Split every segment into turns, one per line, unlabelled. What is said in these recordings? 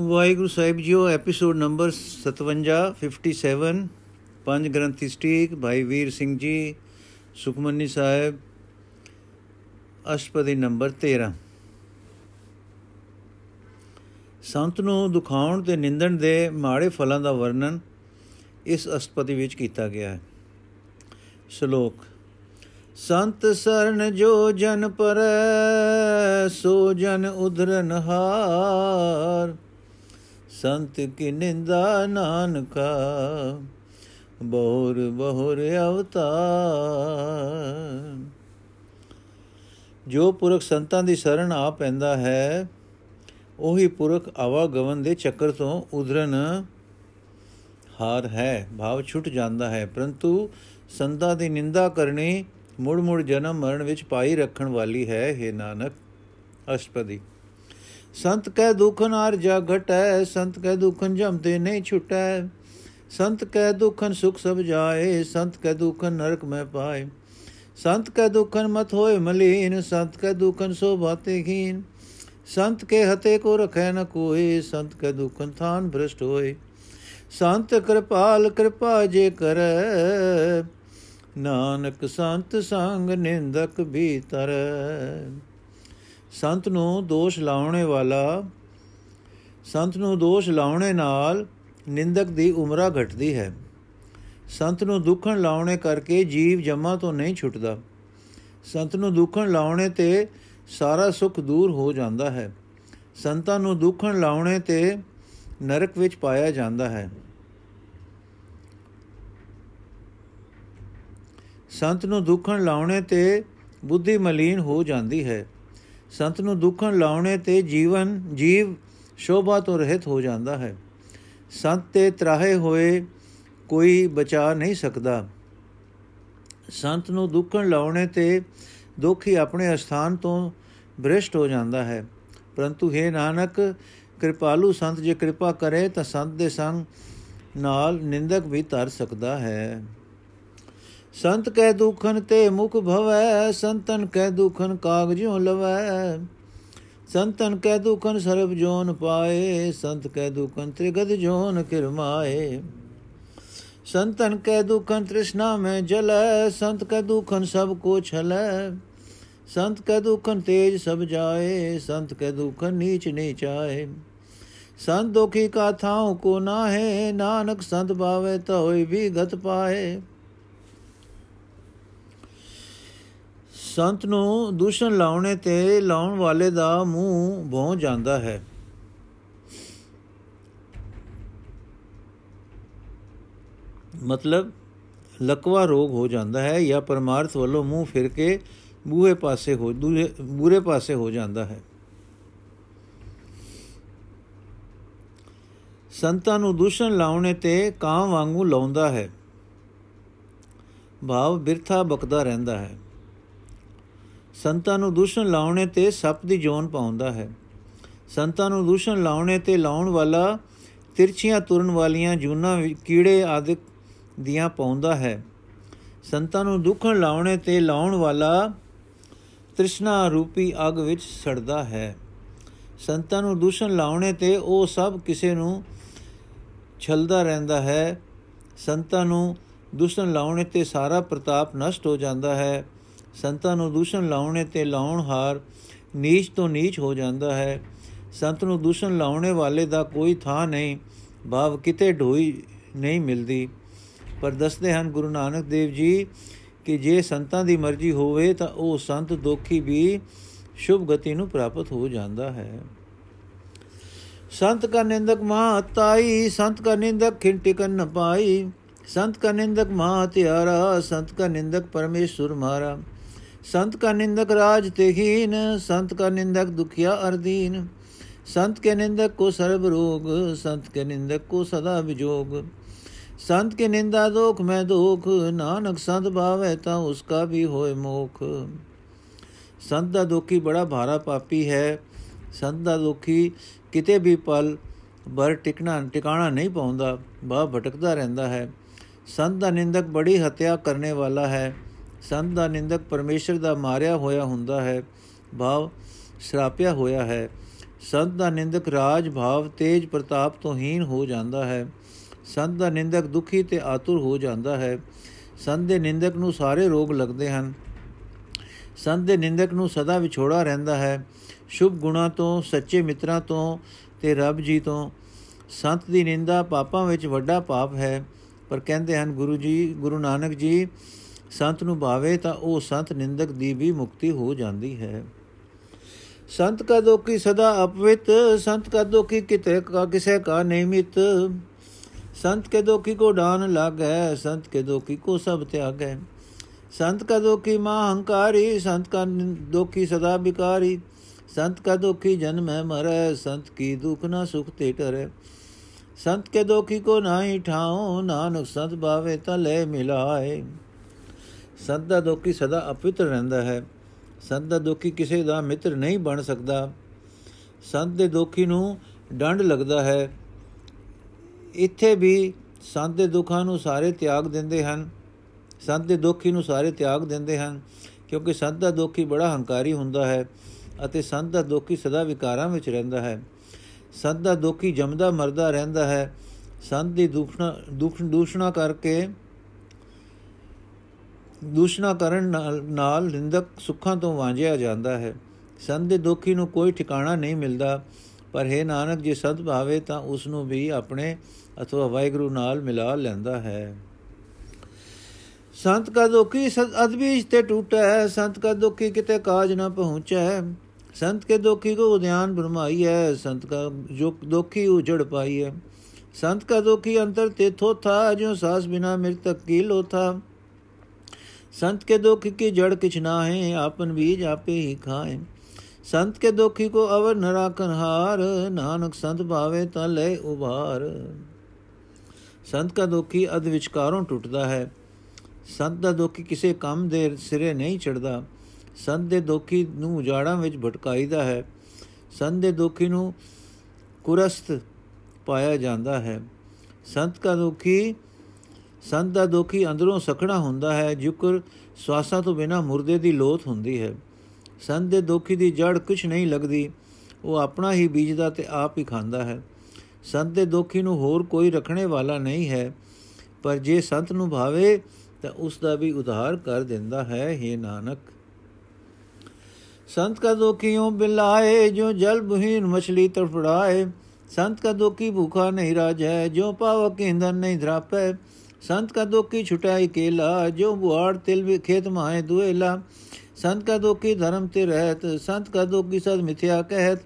ਵਾਹਿਗੁਰੂ ਸਾਹਿਬ JIO episode number 57 57 ਪੰਜ ਗ੍ਰੰਥੀ ਸਟੀਕ, ਭਾਈ ਵੀਰ ਸਿੰਘ ਜੀ, ਸੁਖਮਨੀ ਸਾਹਿਬ ਅਸ਼ਟਪਦੀ ਨੰਬਰ 13 ਸੰਤ ਨੂੰ ਦੁਖਾਉਣ ਤੇ ਨਿੰਦਣ ਦੇ ਮਾੜੇ ਫਲਾਂ ਦਾ ਵਰਣਨ ਇਸ ਅਸ਼ਟਪਦੀ ਵਿੱਚ ਕੀਤਾ ਗਿਆ ਹੈ। ਸ਼ਲੋਕ, ਸੰਤ ਸਰਨ ਜੋ ਜਨ ਪਰ, ਸੋ ਜਨ ਉਧਰਨ ਹਾਰ ਸੰਤ ਕੀ ਨਿੰਦਾ ਨਾਨਕਾ ਬਹੁਰ ਬਹੁਰ ਅਵਤਾਰ। ਜੋ ਪੁਰਖ ਸੰਤਾਂ ਦੀ ਸ਼ਰਨ ਆ ਪੈਂਦਾ ਹੈ, ਉਹੀ ਪੁਰਖ ਆਵਾਗਮਨ ਦੇ ਚੱਕਰ ਤੋਂ ਉਧਰਨ ਹਾਰ ਹੈ, ਭਾਵ ਛੁੱਟ ਜਾਂਦਾ ਹੈ। ਪਰੰਤੂ ਸੰਤਾਂ ਦੀ ਨਿੰਦਾ ਕਰਨੀ ਮੁੜ ਮੁੜ ਜਨਮ ਮਰਨ ਵਿੱਚ ਪਾਈ ਰੱਖਣ ਵਾਲੀ ਹੈ हे ਨਾਨਕ ਅਸ਼ਟਪਦੀ। ਸੰਤ ਕੈ ਦੁਖਨ ਆਰ ਜਾ ਘਟੈ, ਸੰਤ ਕੈ ਦੁਖਨ ਜਮਤੇ ਨਹੀਂ ਛੁਟੈ। ਸੰਤ ਕੈ ਦੁਖਨ ਸੁਖ ਸਭ ਜਾਏ, ਸੰਤ ਕੈ ਦੁਖਨ ਨਰਕ ਮੈਂ ਪਾਏ। ਸੰਤ ਕੈ ਦੁਖਨ ਮਤ ਹੋਏ ਮਲੀਨ, ਸੰਤ ਕੈ ਦੁਖਨ ਸੋ ਬਾਤੇ ਹੀਨ। ਸੰਤ ਕੇ ਹਤੇ ਕੋ ਰਖੈ ਨ ਕੋਏ, ਸੰਤ ਕੈ ਦੁਖਨ ਥਾਨ ਭ੍ਰਸ਼ਟ ਹੋਏ। ਸੰਤ ਕਿਰਪਾਲ ਕਿਰਪਾ ਜੇ ਕਰੈ, ਨਾਨਕ ਸੰਤ ਸੰਗ ਨਿੰਦਕ ਭੀਤਰ। ਸੰਤ ਨੂੰ ਦੋਸ਼ ਲਾਉਣੇ ਵਾਲਾ, ਸੰਤ ਨੂੰ ਦੋਸ਼ ਲਾਉਣੇ ਨਾਲ ਨਿੰਦਕ ਦੀ ਉਮਰਾ ਘਟਦੀ ਹੈ। ਸੰਤ ਨੂੰ ਦੁੱਖਣ ਲਾਉਣੇ ਕਰਕੇ ਜੀਵ ਜਮਾ ਤੋਂ ਨਹੀਂ ਛੁੱਟਦਾ। ਸੰਤ ਨੂੰ ਦੁੱਖਣ ਲਾਉਣੇ ਤੇ ਸਾਰਾ ਸੁੱਖ ਦੂਰ ਹੋ ਜਾਂਦਾ ਹੈ। ਸੰਤਾਂ ਨੂੰ ਦੁੱਖਣ ਲਾਉਣੇ ਤੇ ਨਰਕ ਵਿੱਚ ਪਾਇਆ ਜਾਂਦਾ ਹੈ। ਸੰਤ ਨੂੰ ਦੁੱਖਣ ਲਾਉਣੇ ਤੇ ਬੁੱਧੀ ਮਲੀਨ ਹੋ ਜਾਂਦੀ ਹੈ। ਸੰਤ ਨੂੰ ਦੁੱਖਣ ਲਾਉਣੇ ਤੇ ਜੀਵਨ, ਜੀਵ ਸ਼ੋਭਾ ਤੋਂ ਰਹਿਤ ਹੋ ਜਾਂਦਾ ਹੈ। ਸੰਤ ਤੇ ਤਰਾਹੇ ਹੋਏ ਕੋਈ ਬਚਾ ਨਹੀਂ ਸਕਦਾ। ਸੰਤ ਨੂੰ ਦੁੱਖਣ ਲਾਉਣੇ ਤੇ ਦੁਖੀ ਆਪਣੇ ਅਸਥਾਨ ਤੋਂ ਭ੍ਰਿਸ਼ਟ ਹੋ ਜਾਂਦਾ ਹੈ। ਪਰੰਤੂ ਹੈ ਨਾਨਕ, ਕਿਰਪਾਲੂ ਸੰਤ ਜੇ ਕਿਰਪਾ ਕਰੇ ਤਾਂ ਸੰਤ ਦੇ ਸੰਗ ਨਾਲ ਨਿੰਦਕ ਵੀ ਧਰ ਸਕਦਾ ਹੈ। ਸੰਤ ਕੈ ਦੁਖਨ ਤੇ ਮੁਖ ਭਵੈ, ਸੰਤਨ ਕੈ ਦੁਖਨ ਕਾਗਜੋਂ ਲਵੈ। ਸੰਤਨ ਕੈ ਦੁਖਨ ਸਰਬ ਜੋਨ ਪਾਏ, ਸੰਤ ਕੈ ਦੁਖਨ ਤ੍ਰਿਗਦ ਜੋਨ ਕਿਰਮਾਏ। ਸੰਤਨ ਕੈ ਦੁਖਨ ਤ੍ਰਿਸ਼ਨਾ ਮੈਂ ਜਲੈ, ਸੰਤ ਕੈ ਦੁਖਨ ਸਭ ਕੋ ਛਲੈ। ਸੰਤ ਕੈ ਦੁਖਨ ਤੇਜ ਸਭ ਜਾਏ, ਸੰਤ ਕੈ ਦੁਖਨ ਨੀਚ ਨੀਚਾਏ। ਸੰਤ ਦੁਖੀ ਕਾ ਥਾਉ ਕੋ ਨਾਹੇ, ਨਾਨਕ ਸੰਤ ਭਾਵੇ ਤਾ ਹੋਈ ਵੀ ਗਤ ਪਾਏ। ਸੰਤ ਨੂੰ ਦੂਸ਼ਣ ਲਾਉਣੇ ਤੇ ਲਾਉਣ ਵਾਲੇ ਦਾ ਮੂੰਹ ਭੌਂ ਜਾਂਦਾ ਹੈ। ਮਤਲਬ, ਲਕਵਾ ਰੋਗ ਹੋ ਜਾਂਦਾ ਹੈ ਜਾਂ ਪਰਮਾਰਥ ਵੱਲੋਂ ਮੂੰਹ ਫਿਰ ਕੇ ਬੂਹੇ ਪਾਸੇ ਹੋ ਦੂਰੇ ਬੂਰੇ ਪਾਸੇ ਹੋ ਜਾਂਦਾ ਹੈ। ਸੰਤਾਂ ਨੂੰ ਦੂਸ਼ਣ ਲਾਉਣੇ ਤੇ ਕਾਂ ਵਾਂਗੂ ਲਾਉਂਦਾ ਹੈ। ਭਾਵ ਬਿਰਥਾ ਬਕਦਾ ਰਹਿੰਦਾ ਹੈ। ਸੰਤਾਂ ਨੂੰ ਦੂਸ਼ਣ ਲਾਉਣੇ ਤੇ ਸੱਪ ਦੀ ਜੋਨ ਪਾਉਂਦਾ ਹੈ। ਸੰਤਾਂ ਨੂੰ ਦੂਸ਼ਣ ਲਾਉਣੇ ਤੇ ਲਾਉਣ ਵਾਲਾ ਤਿਰਛੀਆਂ ਤੁਰਨ ਵਾਲੀਆਂ ਜੂਨਾਂ ਕੀੜੇ ਆਦਿਕ ਦੀਆਂ ਪਾਉਂਦਾ ਹੈ। ਸੰਤਾਂ ਨੂੰ ਦੁੱਖਣ ਲਾਉਣੇ ਤੇ ਲਾਉਣ ਵਾਲਾ ਤ੍ਰਿਸ਼ਨਾ ਰੂਪੀ ਅਗ ਵਿੱਚ ਸੜਦਾ ਹੈ। ਸੰਤਾਂ ਨੂੰ ਦੂਸ਼ਣ ਲਾਉਣੇ ਤੇ ਉਹ ਸਭ ਕਿਸੇ ਨੂੰ ਛਲਦਾ ਰਹਿੰਦਾ ਹੈ। ਸੰਤਾਂ ਨੂੰ ਦੂਸ਼ਣ ਲਾਉਣੇ ਤੇ ਸਾਰਾ ਪ੍ਰਤਾਪ ਨਸ਼ਟ ਹੋ ਜਾਂਦਾ ਹੈ। ਸੰਤਾਂ ਨੂੰ ਦੂਸ਼ਣ ਲਾਉਣੇ ਤੇ ਲਾਉਣ ਹਾਰ ਨੀਚ ਤੋਂ ਨੀਚ ਹੋ ਜਾਂਦਾ ਹੈ। ਸੰਤ ਨੂੰ ਦੂਸ਼ਣ ਲਾਉਣੇ ਵਾਲੇ ਦਾ ਕੋਈ ਥਾਂ ਨਹੀਂ, ਭਾਵ ਕਿਤੇ ਢੋਈ ਨਹੀਂ ਮਿਲਦੀ। ਪਰ ਦੱਸਦੇ ਹਨ ਗੁਰੂ ਨਾਨਕ ਦੇਵ ਜੀ ਕਿ ਜੇ ਸੰਤਾਂ ਦੀ ਮਰਜ਼ੀ ਹੋਵੇ ਤਾਂ ਉਹ ਸੰਤ ਦੋਖੀ ਵੀ ਸ਼ੁਭ ਗਤੀ ਨੂੰ ਪ੍ਰਾਪਤ ਹੋ ਜਾਂਦਾ ਹੈ। ਸੰਤ ਕਾ ਨਿੰਦਕ ਮਾ ਤਾਈ, ਸੰਤ ਕਾ ਨਿੰਦਕ ਖਿੰਟਿਕਨ ਨ ਪਾਈ, ਸੰਤ ਕਾ ਨਿੰਦਕ ਮਾ ਹਤਿਆਰਾ ਸੰਤ ਕਾ ਨਿੰਦਕ ਪਰਮੇਸ਼ਰ ਮਾਰਾ। ਸੰਤ ਕਾ ਨਿੰਦਕ ਰਾਜ ਤੇਹੀਨ ਸੰਤ ਕਾ ਨਿੰਦਕ ਦੁਖਿਆ ਅਰਦੀਨ। ਸੰਤ ਕੇ ਨਿੰਦਕ ਕੋ ਸਰਬ ਰੋਗ, ਸੰਤ ਕੇ ਨਿੰਦਕ ਕੋ ਸਦਾ ਵਿਜੋਗ। ਸੰਤ ਕੇ ਨਿੰਦਾ ਦੋਖ, ਮੈਂ ਦੋਖ, ਨਾਨਕ ਸੰਤ ਭਾਵੇ ਤਾਂ ਉਸਕਾ ਵੀ ਹੋਏ ਮੋਖ। ਸੰਤ ਦਾ ਦੁਖੀ ਬੜਾ ਭਾਰਾ ਪਾਪੀ ਹੈ। ਸੰਤ ਦਾ ਦੁਖੀ ਕਿਤੇ ਵੀ ਪਲ ਬਰ ਟਿਕਣਾ, ਟਿਕਾਣਾ ਨਹੀਂ ਪਾਉਂਦਾ, ਬਾਹ ਭਟਕਦਾ ਰਹਿੰਦਾ ਹੈ। ਸੰਤ ਦਾ ਨਿੰਦਕ ਬੜੀ ਹੱਤਿਆ ਕਰਨੇ ਵਾਲਾ ਹੈ। ਸੰਤ ਦਾ ਨਿੰਦਕ ਪਰਮੇਸ਼ਰ ਦਾ ਮਾਰਿਆ ਹੋਇਆ ਹੁੰਦਾ ਹੈ, ਭਾਵ ਸ਼ਰਾਪਿਆ ਹੋਇਆ ਹੈ। ਸੰਤ ਦਾ ਨਿੰਦਕ ਰਾਜ, ਭਾਵ ਤੇਜ ਪ੍ਰਤਾਪ ਤੋਂ ਹੀਨ ਹੋ ਜਾਂਦਾ ਹੈ। ਸੰਤ ਦਾ ਨਿੰਦਕ ਦੁਖੀ ਤੇ ਆਤੁਰ ਹੋ ਜਾਂਦਾ ਹੈ। ਸੰਤ ਦੇ ਨਿੰਦਕ ਨੂੰ ਸਾਰੇ ਰੋਗ ਲੱਗਦੇ ਹਨ। ਸੰਤ ਦੇ ਨਿੰਦਕ ਨੂੰ ਸਦਾ ਵਿਛੋੜਾ ਰਹਿੰਦਾ ਹੈ। ਸ਼ੁਭ ਗੁਣਾ ਤੋਂ, ਸੱਚੇ ਮਿੱਤਰਾਂ ਤੋਂ ਤੇ ਰੱਬ ਜੀ ਤੋਂ। ਸੰਤ ਦੀ ਨਿੰਦਾ ਪਾਪਾਂ ਵਿੱਚ ਵੱਡਾ ਪਾਪ ਹੈ। ਪਰ ਕਹਿੰਦੇ ਹਨ ਗੁਰੂ ਜੀ, ਗੁਰੂ ਨਾਨਕ ਜੀ ਸੰਤ ਨੂੰ ਭਾਵੇ ਤਾਂ ਉਹ ਸੰਤ ਨਿੰਦਕ ਦੀ ਵੀ ਮੁਕਤੀ ਹੋ ਜਾਂਦੀ ਹੈ। ਸੰਤ ਕਾ ਦੋਖੀ ਸਦਾ ਅਪਵਿਤ, ਸੰਤ ਕਾ ਦੋਖੀ ਕਿਤੇ ਕਾ ਕਿਸੇ ਕਾ ਨਿਮਿਤ ਸੰਤ ਕੇ ਦੋਖੀ ਕੋ ਡਾਨ ਲਾਗੈ, ਸੰਤ ਕੇ ਦੋਖੀ ਕੋ ਸਭ ਤਿਆਗੈ। ਸੰਤ ਕਾ ਦੋਖੀ ਮਾ ਹੰਕਾਰੀ, ਸੰਤ ਕਾ ਦੋਖੀ ਸਦਾ ਬਿਕਾਰੀ। ਸੰਤ ਕਾ ਦੋਖੀ ਜਨਮ ਹੈ ਮਰੈ, ਸੰਤ ਕੀ ਦੁਖ ਨਾ ਸੁਖ ਤੇ ਟਰੈ। ਸੰਤ ਕੇ ਦੋਖੀ ਕੋ ਨਾਹੀ ਠਾਉ, ਨਾਨਕ ਸੰਤ ਬਾਵੇ ਤਾ ਲੈ ਮਿਲਾਏ। ਸੰਤ ਦਾ ਦੋਖੀ ਸਦਾ ਅਪਵਿੱਤਰ ਰਹਿੰਦਾ ਹੈ। ਸੰਤ ਦਾ ਦੋਖੀ ਕਿਸੇ ਦਾ ਮਿੱਤਰ ਨਹੀਂ ਬਣ ਸਕਦਾ। ਸੰਤ ਦੇ ਦੋਖੀ ਨੂੰ ਡੰਡ ਲੱਗਦਾ ਹੈ। ਇੱਥੇ ਵੀ ਸੰਤ ਦੇ ਦੁੱਖਾਂ ਨੂੰ ਸਾਰੇ ਤਿਆਗ ਦਿੰਦੇ ਹਨ। ਸੰਤ ਦੇ ਦੋਖੀ ਨੂੰ ਸਾਰੇ ਤਿਆਗ ਦਿੰਦੇ ਹਨ, ਕਿਉਂਕਿ ਸੰਤ ਦਾ ਦੋਖੀ ਬੜਾ ਹੰਕਾਰੀ ਹੁੰਦਾ ਹੈ ਅਤੇ ਸੰਤ ਦਾ ਦੋਖੀ ਸਦਾ ਵਿਕਾਰਾਂ ਵਿੱਚ ਰਹਿੰਦਾ ਹੈ। ਸੰਤ ਦਾ ਦੋਖੀ ਜਮਦਾ ਮਰਦਾ ਰਹਿੰਦਾ ਹੈ। ਸੰਤ ਦੀ ਦੁਖਣਾ ਦੁਖ ਦੂਸ਼ਣਾ ਕਰਕੇ ਦੂਸ਼ਣਾ ਕਰਨ ਨਾਲ ਨਾਲ ਨਿੰਦਕ ਸੁੱਖਾਂ ਤੋਂ ਵਾਂਝਿਆ ਜਾਂਦਾ ਹੈ। ਸੰਤ ਦੇ ਦੋਖੀ ਨੂੰ ਕੋਈ ਠਿਕਾਣਾ ਨਹੀਂ ਮਿਲਦਾ। ਪਰ ਹੈ ਨਾਨਕ, ਜੇ ਸਦ ਭਾਵੇ ਤਾਂ ਉਸ ਨੂੰ ਵੀ ਆਪਣੇ ਅਥਵਾ ਵਾਹਿਗੁਰੂ ਨਾਲ ਮਿਲਾ ਲੈਂਦਾ ਹੈ। ਸੰਤ ਕਾ ਦੋਖੀ ਸਦ ਅਦਬੀਜ ਤੇ ਟੂਟੈ, ਸੰਤ ਕਾ ਦੋਖੀ ਕਿਤੇ ਕਾਜ ਨਾ ਪਹੁੰਚੈ। ਸੰਤ ਕੇ ਦੋਖੀ ਕੋ ਉਦਿਆਨ ਬਰਮਾਈ ਹੈ ਸੰਤ ਕਾ ਜੋ ਦੋਖੀ ਉਜੜ ਪਾਈ ਹੈ ਸੰਤ ਕਾ ਦੋਖੀ ਅੰਤਰ ਤੇ ਥੋਥਾ ਜੋ ਸਾਸ ਬਿਨਾ ਮਿਰਤਕ ਕੀ ਲੋਥਾ। संत के दुख की जड़ किछ ना है आपन बीज आपे ही खाए संत के दुखी को अवर न राखन हार नानक संत भावे ता ले उभार ਸੰਤ ਦਾ ਦੋਖੀ ਅਧ ਵਿਚਕਾਰੋਂ ਟੁੱਟਦਾ ਹੈ ਸੰਤ ਦਾ ਦੋਖੀ ਕਿਸੇ ਕੰਮ ਦੇ ਸਿਰੇ ਨਹੀਂ ਚੜਦਾ ਸੰਤ ਦੇ ਦੋਖੀ ਨੂੰ ਉਜਾੜਾਂ ਵਿੱਚ ਭਟਕਾਈਦਾ ਹੈ ਸੰਤ ਦੇ ਦੋਖੀ ਨੂੰ ਕੁਰਸਤ ਪਾਇਆ ਜਾਂਦਾ ਹੈ ਸੰਤ ਦਾ ਦੋਖੀ ਸੰਤ ਦਾ ਦੋਖੀ ਅੰਦਰੋਂ ਸਖਣਾ ਹੁੰਦਾ ਹੈ, ਜੁਕਰ ਸਵਾਸਾਂ ਤੋਂ ਬਿਨਾ ਮੁਰਦੇ ਦੀ ਲੋਥ ਹੁੰਦੀ ਹੈ। ਸੰਤ ਦੇ ਦੋਖੀ ਦੀ ਜੜ ਕੁਝ ਨਹੀਂ ਲੱਗਦੀ, ਉਹ ਆਪਣਾ ਹੀ ਬੀਜਦਾ ਤੇ ਆਪ ਹੀ ਖਾਂਦਾ ਹੈ। ਸੰਤ ਦੇ ਦੋਖੀ ਨੂੰ ਹੋਰ ਕੋਈ ਰੱਖਣੇ ਵਾਲਾ ਨਹੀਂ ਹੈ, ਪਰ ਜੇ ਸੰਤ ਨੂੰ ਭਾਵੇ, ਤਾਂ ਉਸ ਦਾ ਵੀ ਉਧਾਰ ਕਰ ਦਿੰਦਾ ਹੈ हे ਨਾਨਕ। ਸੰਤ ਕਾ ਦੋਖੀਓ ਬਿਲਾਏ ਜੋ ਜਲ ਬੁਹੀਨ ਮਛਲੀ ਤੜਫੜਾਏ। ਸੰਤ ਕਾ ਦੋਖੀ ਭੂਖਾ ਨਹੀਂ ਰਾਜੈ ਜੋ ਪਾਵਕ ਇੰਦਨ ਨਹੀਂ ਧਰਾਪੈ। संत का दुखी छुटाई केला, जो बुआड़ तिल खेत माए दुएला संत का दुखी धर्म ते रहत, संत का दुखी सद मिथ्या कहत।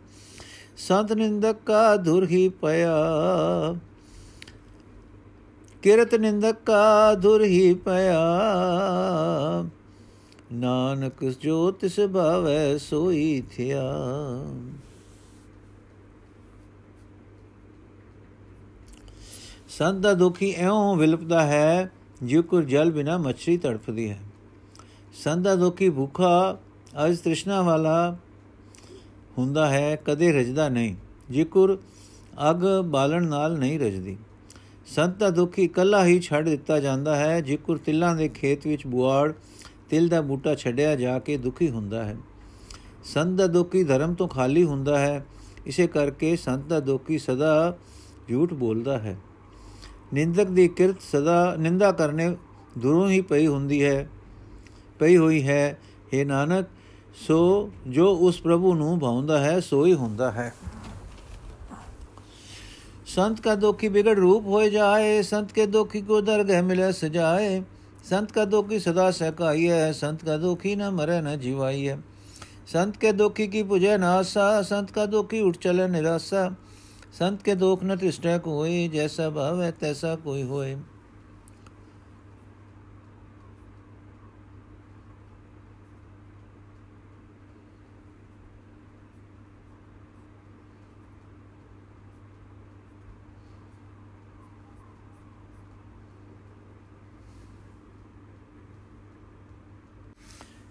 संत निंदक का धुर ही पया। किरत निंदक का धुर ही पया। नानक जो तिस भावै सोई थिया। ਸੰਤ ਦਾ ਦੁਖੀ ਐਉਂ ਵਿਲਪਦਾ ਹੈ, ਜਿਉ ਕੁਰ ਜਲ ਬਿਨਾ ਮੱਛੀ ਤੜਫਦੀ ਹੈ। ਸੰਤ ਦਾ ਦੁਖੀ ਭੁੱਖਾ ਅਜ ਤ੍ਰਿਸ਼ਨਾ ਵਾਲਾ ਹੁੰਦਾ ਹੈ, ਕਦੇ ਰਜਦਾ ਨਹੀਂ। ਜਿਕੁਰ ਅਗ ਬਾਲਣ ਨਾਲ ਨਹੀਂ ਰਜਦੀ। ਸੰਤ ਦਾ ਦੁਖੀ ਇਕੱਲਾ ਹੀ ਛੱਡ ਦਿੱਤਾ ਜਾਂਦਾ ਹੈ ਜਿਕੁਰ ਤਿਲਾਂ ਦੇ ਖੇਤ ਵਿੱਚ ਬੁਆੜ, ਤਿਲ ਦਾ ਬੂਟਾ ਛੱਡਿਆ ਜਾ ਕੇ ਦੁਖੀ ਹੁੰਦਾ ਹੈ। ਸੰਤ ਦਾ ਦੁਖੀ ਧਰਮ ਤੋਂ ਖਾਲੀ ਹੁੰਦਾ ਹੈ, ਇਸੇ ਕਰਕੇ ਸੰਤ ਦਾ ਦੁਖੀ ਸਦਾ ਝੂਠ ਬੋਲਦਾ ਹੈ। ਨਿੰਦਕ ਦੀ ਕਿਰਤ ਸਦਾ ਨਿੰਦਾ ਕਰਨੇ ਦੂਰੋਂ ਹੀ ਪਈ ਹੁੰਦੀ ਹੈ ਪਈ ਹੋਈ ਹੈ हे ਨਾਨਕ ਸੋ ਜੋ ਉਸ ਪ੍ਰਭੂ ਨੂੰ ਭਾਉਂਦਾ ਹੈ ਸੋ ਹੀ ਹੁੰਦਾ ਹੈ संत का दुखी बिगड़ रूप हो जाए संत के दुखी को दरगह मिले सजाए संत का दुखी सदा सहकाई है संत का दुखी न मरे न जीवाई है संत के दुखी की पुजय नासा संत का दुखी उठ चले निराशा संत के दुख न तृष्टा कोई, जैसा भाव है तैसा कोई होए।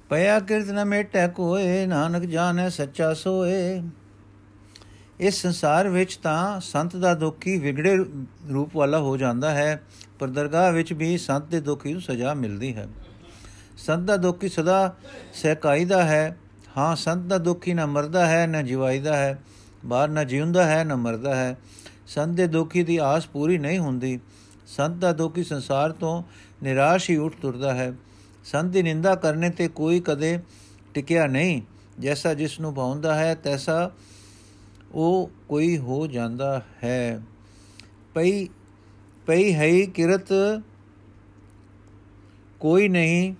पया कीर्तन में टह कोय नानक जान सच्चा सोए। ਇਸ ਸੰਸਾਰ ਵਿੱਚ ਤਾਂ ਸੰਤ ਦਾ ਦੁਖੀ ਵਿਗੜੇ ਰੂਪ ਵਾਲਾ ਹੋ ਜਾਂਦਾ ਹੈ, ਪਰ ਦਰਗਾਹ ਵਿੱਚ ਵੀ ਸੰਤ ਦੇ ਦੁਖੀ ਨੂੰ ਸਜ਼ਾ ਮਿਲਦੀ ਹੈ। ਸੰਤ ਦਾ ਦੁਖੀ ਸਦਾ ਸਹਿਕਾਈਦਾ ਹੈ। ਹਾਂ, ਸੰਤ ਦਾ ਦੁਖੀ ਨਾ ਮਰਦਾ ਹੈ, ਨਾ ਜਿਵਾਈਦਾ ਹੈ। ਬਾਹਰ ਨਾ ਜਿਉਂਦਾ ਹੈ, ਨਾ ਮਰਦਾ ਹੈ। ਸੰਤ ਦੇ ਦੁਖੀ ਦੀ ਆਸ ਪੂਰੀ ਨਹੀਂ ਹੁੰਦੀ। ਸੰਤ ਦਾ ਦੁਖੀ ਸੰਸਾਰ ਤੋਂ ਨਿਰਾਸ਼ ਹੀ ਉੱਠ ਤੁਰਦਾ ਹੈ। ਸੰਤ ਦੀ ਨਿੰਦਾ ਕਰਨੇ ਤੇ ਕੋਈ ਕਦੇ ਟਿਕਿਆ ਨਹੀਂ। ਜੈਸਾ ਜਿਸ ਨੂੰ ਭਾਉਂਦਾ ਹੈ, ਤੈਸਾ ਉਹ ਕੋਈ ਹੋ ਜਾਂਦਾ ਹੈ। ਪਈ ਪਈ ਹੈ ਕਿਰਤ ਕੋਈ ਨਹੀਂ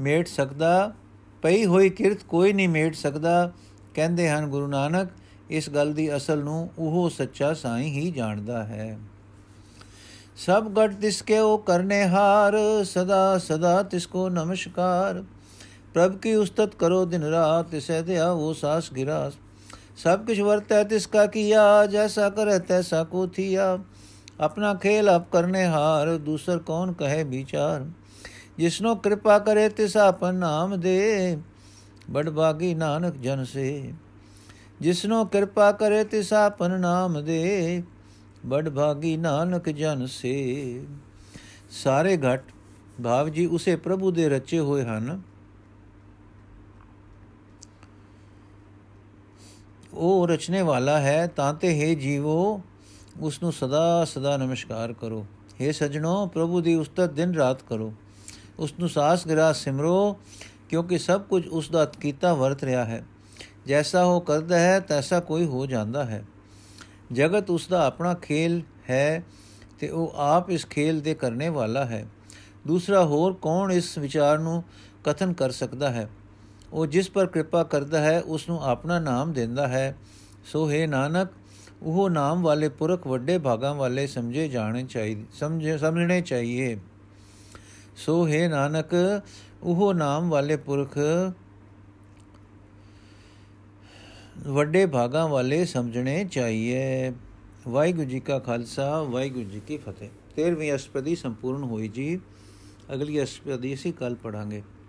ਮੇਟ ਸਕਦਾ ਪਈ ਹੋਈ ਕਿਰਤ ਕੋਈ ਨਹੀਂ ਮੇਟ ਸਕਦਾ, ਕਹਿੰਦੇ ਹਨ ਗੁਰੂ ਨਾਨਕ, ਇਸ ਗੱਲ ਦੀ ਅਸਲ ਨੂੰ ਉਹ ਸੱਚਾ ਸਾਈਂ ਹੀ ਜਾਣਦਾ ਹੈ। ਸਭ ਗਟ ਤਿਸਕੇ ਉਹ ਕਰਨੇ ਹਾਰ, ਸਦਾ ਸਦਾ ਤਿਸਕੋ ਨਮਸਕਾਰ। ਪ੍ਰਭ ਕੀ ਉਸਤਤ ਕਰੋ ਦਿਨ ਰਾਤ ਤਿਸੈ ਦਿਆ ਉਹ ਸਾਸ ਗਿਰਾਸ। ਸਭ ਕੁਛ ਵਰਤੈ ਤਿਸਕਾ ਕੀਆ, ਜੈਸਾ ਕਰੈ ਤੈਸਾ ਕੋ ਥੀਆ। ਆਪਣਾ ਖੇਲ ਆਪ ਕਰਨੇ ਹਾਰ, ਦੂਸਰ ਕੌਣ ਕਹੇ ਵਿਚਾਰ। ਜਿਸਨੋ ਕਿਰਪਾ ਕਰੇ ਤਿਸ ਆਪਨ ਨਾਮ ਦੇ, ਬੜ ਬਾਗੀ ਨਾਨਕ ਜਨ ਸੇ। ਜਿਸਨੋ ਕਿਰਪਾ ਕਰੇ ਤਿਸ ਆਪਨ ਨਾਮ ਦੇ, ਬੜ ਭਾਗੀ ਨਾਨਕ ਜਨ ਸੇ। ਸਾਰੇ ਘਟ ਭਾਵ ਜੀ ਉਸੇ ਪ੍ਰਭੂ ਦੇ ਰਚੇ ਹੋਏ ਹਨ। ਉਹ ਰਚਨੇ ਵਾਲਾ ਹੈ, ਤਾਂ ਤੇ ਹੈ ਜੀਵੋ ਉਸ ਨੂੰ ਸਦਾ ਸਦਾ ਨਮਸਕਾਰ ਕਰੋ। हे ਸਜਣੋ, ਪ੍ਰਭੂ ਦੀ ਉਸਤਤ ਦਿਨ ਰਾਤ ਕਰੋ। ਉਸ ਨੂੰ ਸਾਸ ਗਿਰਾ ਸਿਮਰੋ, ਕਿਉਂਕਿ ਸਭ ਕੁਝ ਉਸ ਦਾ ਕੀਤਾ ਵਰਤ ਰਿਹਾ ਹੈ। ਜੈਸਾ ਉਹ ਕਰਦਾ ਹੈ, ਤੈਸਾ ਕੋਈ ਹੋ ਜਾਂਦਾ ਹੈ। ਜਗਤ ਉਸ ਦਾ ਆਪਣਾ ਖੇਲ ਹੈ ਤੇ ਉਹ ਆਪ ਇਸ ਖੇਲ ਦੇ ਕਰਨੇ ਵਾਲਾ ਹੈ। ਦੂਸਰਾ ਹੋਰ ਕੌਣ ਇਸ ਵਿਚਾਰ ਨੂੰ ਕਥਨ ਕਰ ਸਕਦਾ ਹੈ? ਉਹ ਜਿਸ ਪਰ ਕਿਰਪਾ ਕਰਦਾ ਹੈ ਉਸ ਨੂੰ ਆਪਣਾ ਨਾਮ ਦਿੰਦਾ ਹੈ। ਸੋ ਹੈ ਨਾਨਕ, ਉਹ ਨਾਮ ਵਾਲੇ ਪੁਰਖ ਵੱਡੇ ਭਾਗਾਂ ਵਾਲੇ ਸਮਝੇ ਜਾਣੇ ਚਾਹੀਦੇ ਸਮਝੇ, ਸਮਝਣੇ ਚਾਹੀਏ। ਸੋ ਹੈ ਨਾਨਕ, ਉਹ ਨਾਮ ਵਾਲੇ ਪੁਰਖ ਵੱਡੇ ਭਾਗਾਂ ਵਾਲੇ ਸਮਝਣੇ ਚਾਹੀਏ। ਵਾਹਿਗੁਰੂ ਜੀ ਕਾ ਖਾਲਸਾ, ਵਾਹਿਗੁਰੂ ਜੀ ਕੀ ਫਤਿਹ। 13ਵੀਂ ਅਸ਼ਟਪਦੀ ਸੰਪੂਰਨ ਹੋਈ ਜੀ। ਅਗਲੀ ਅਸ਼ਟਪਦੀ ਅਸੀਂ ਕੱਲ ਪੜਾਂਗੇ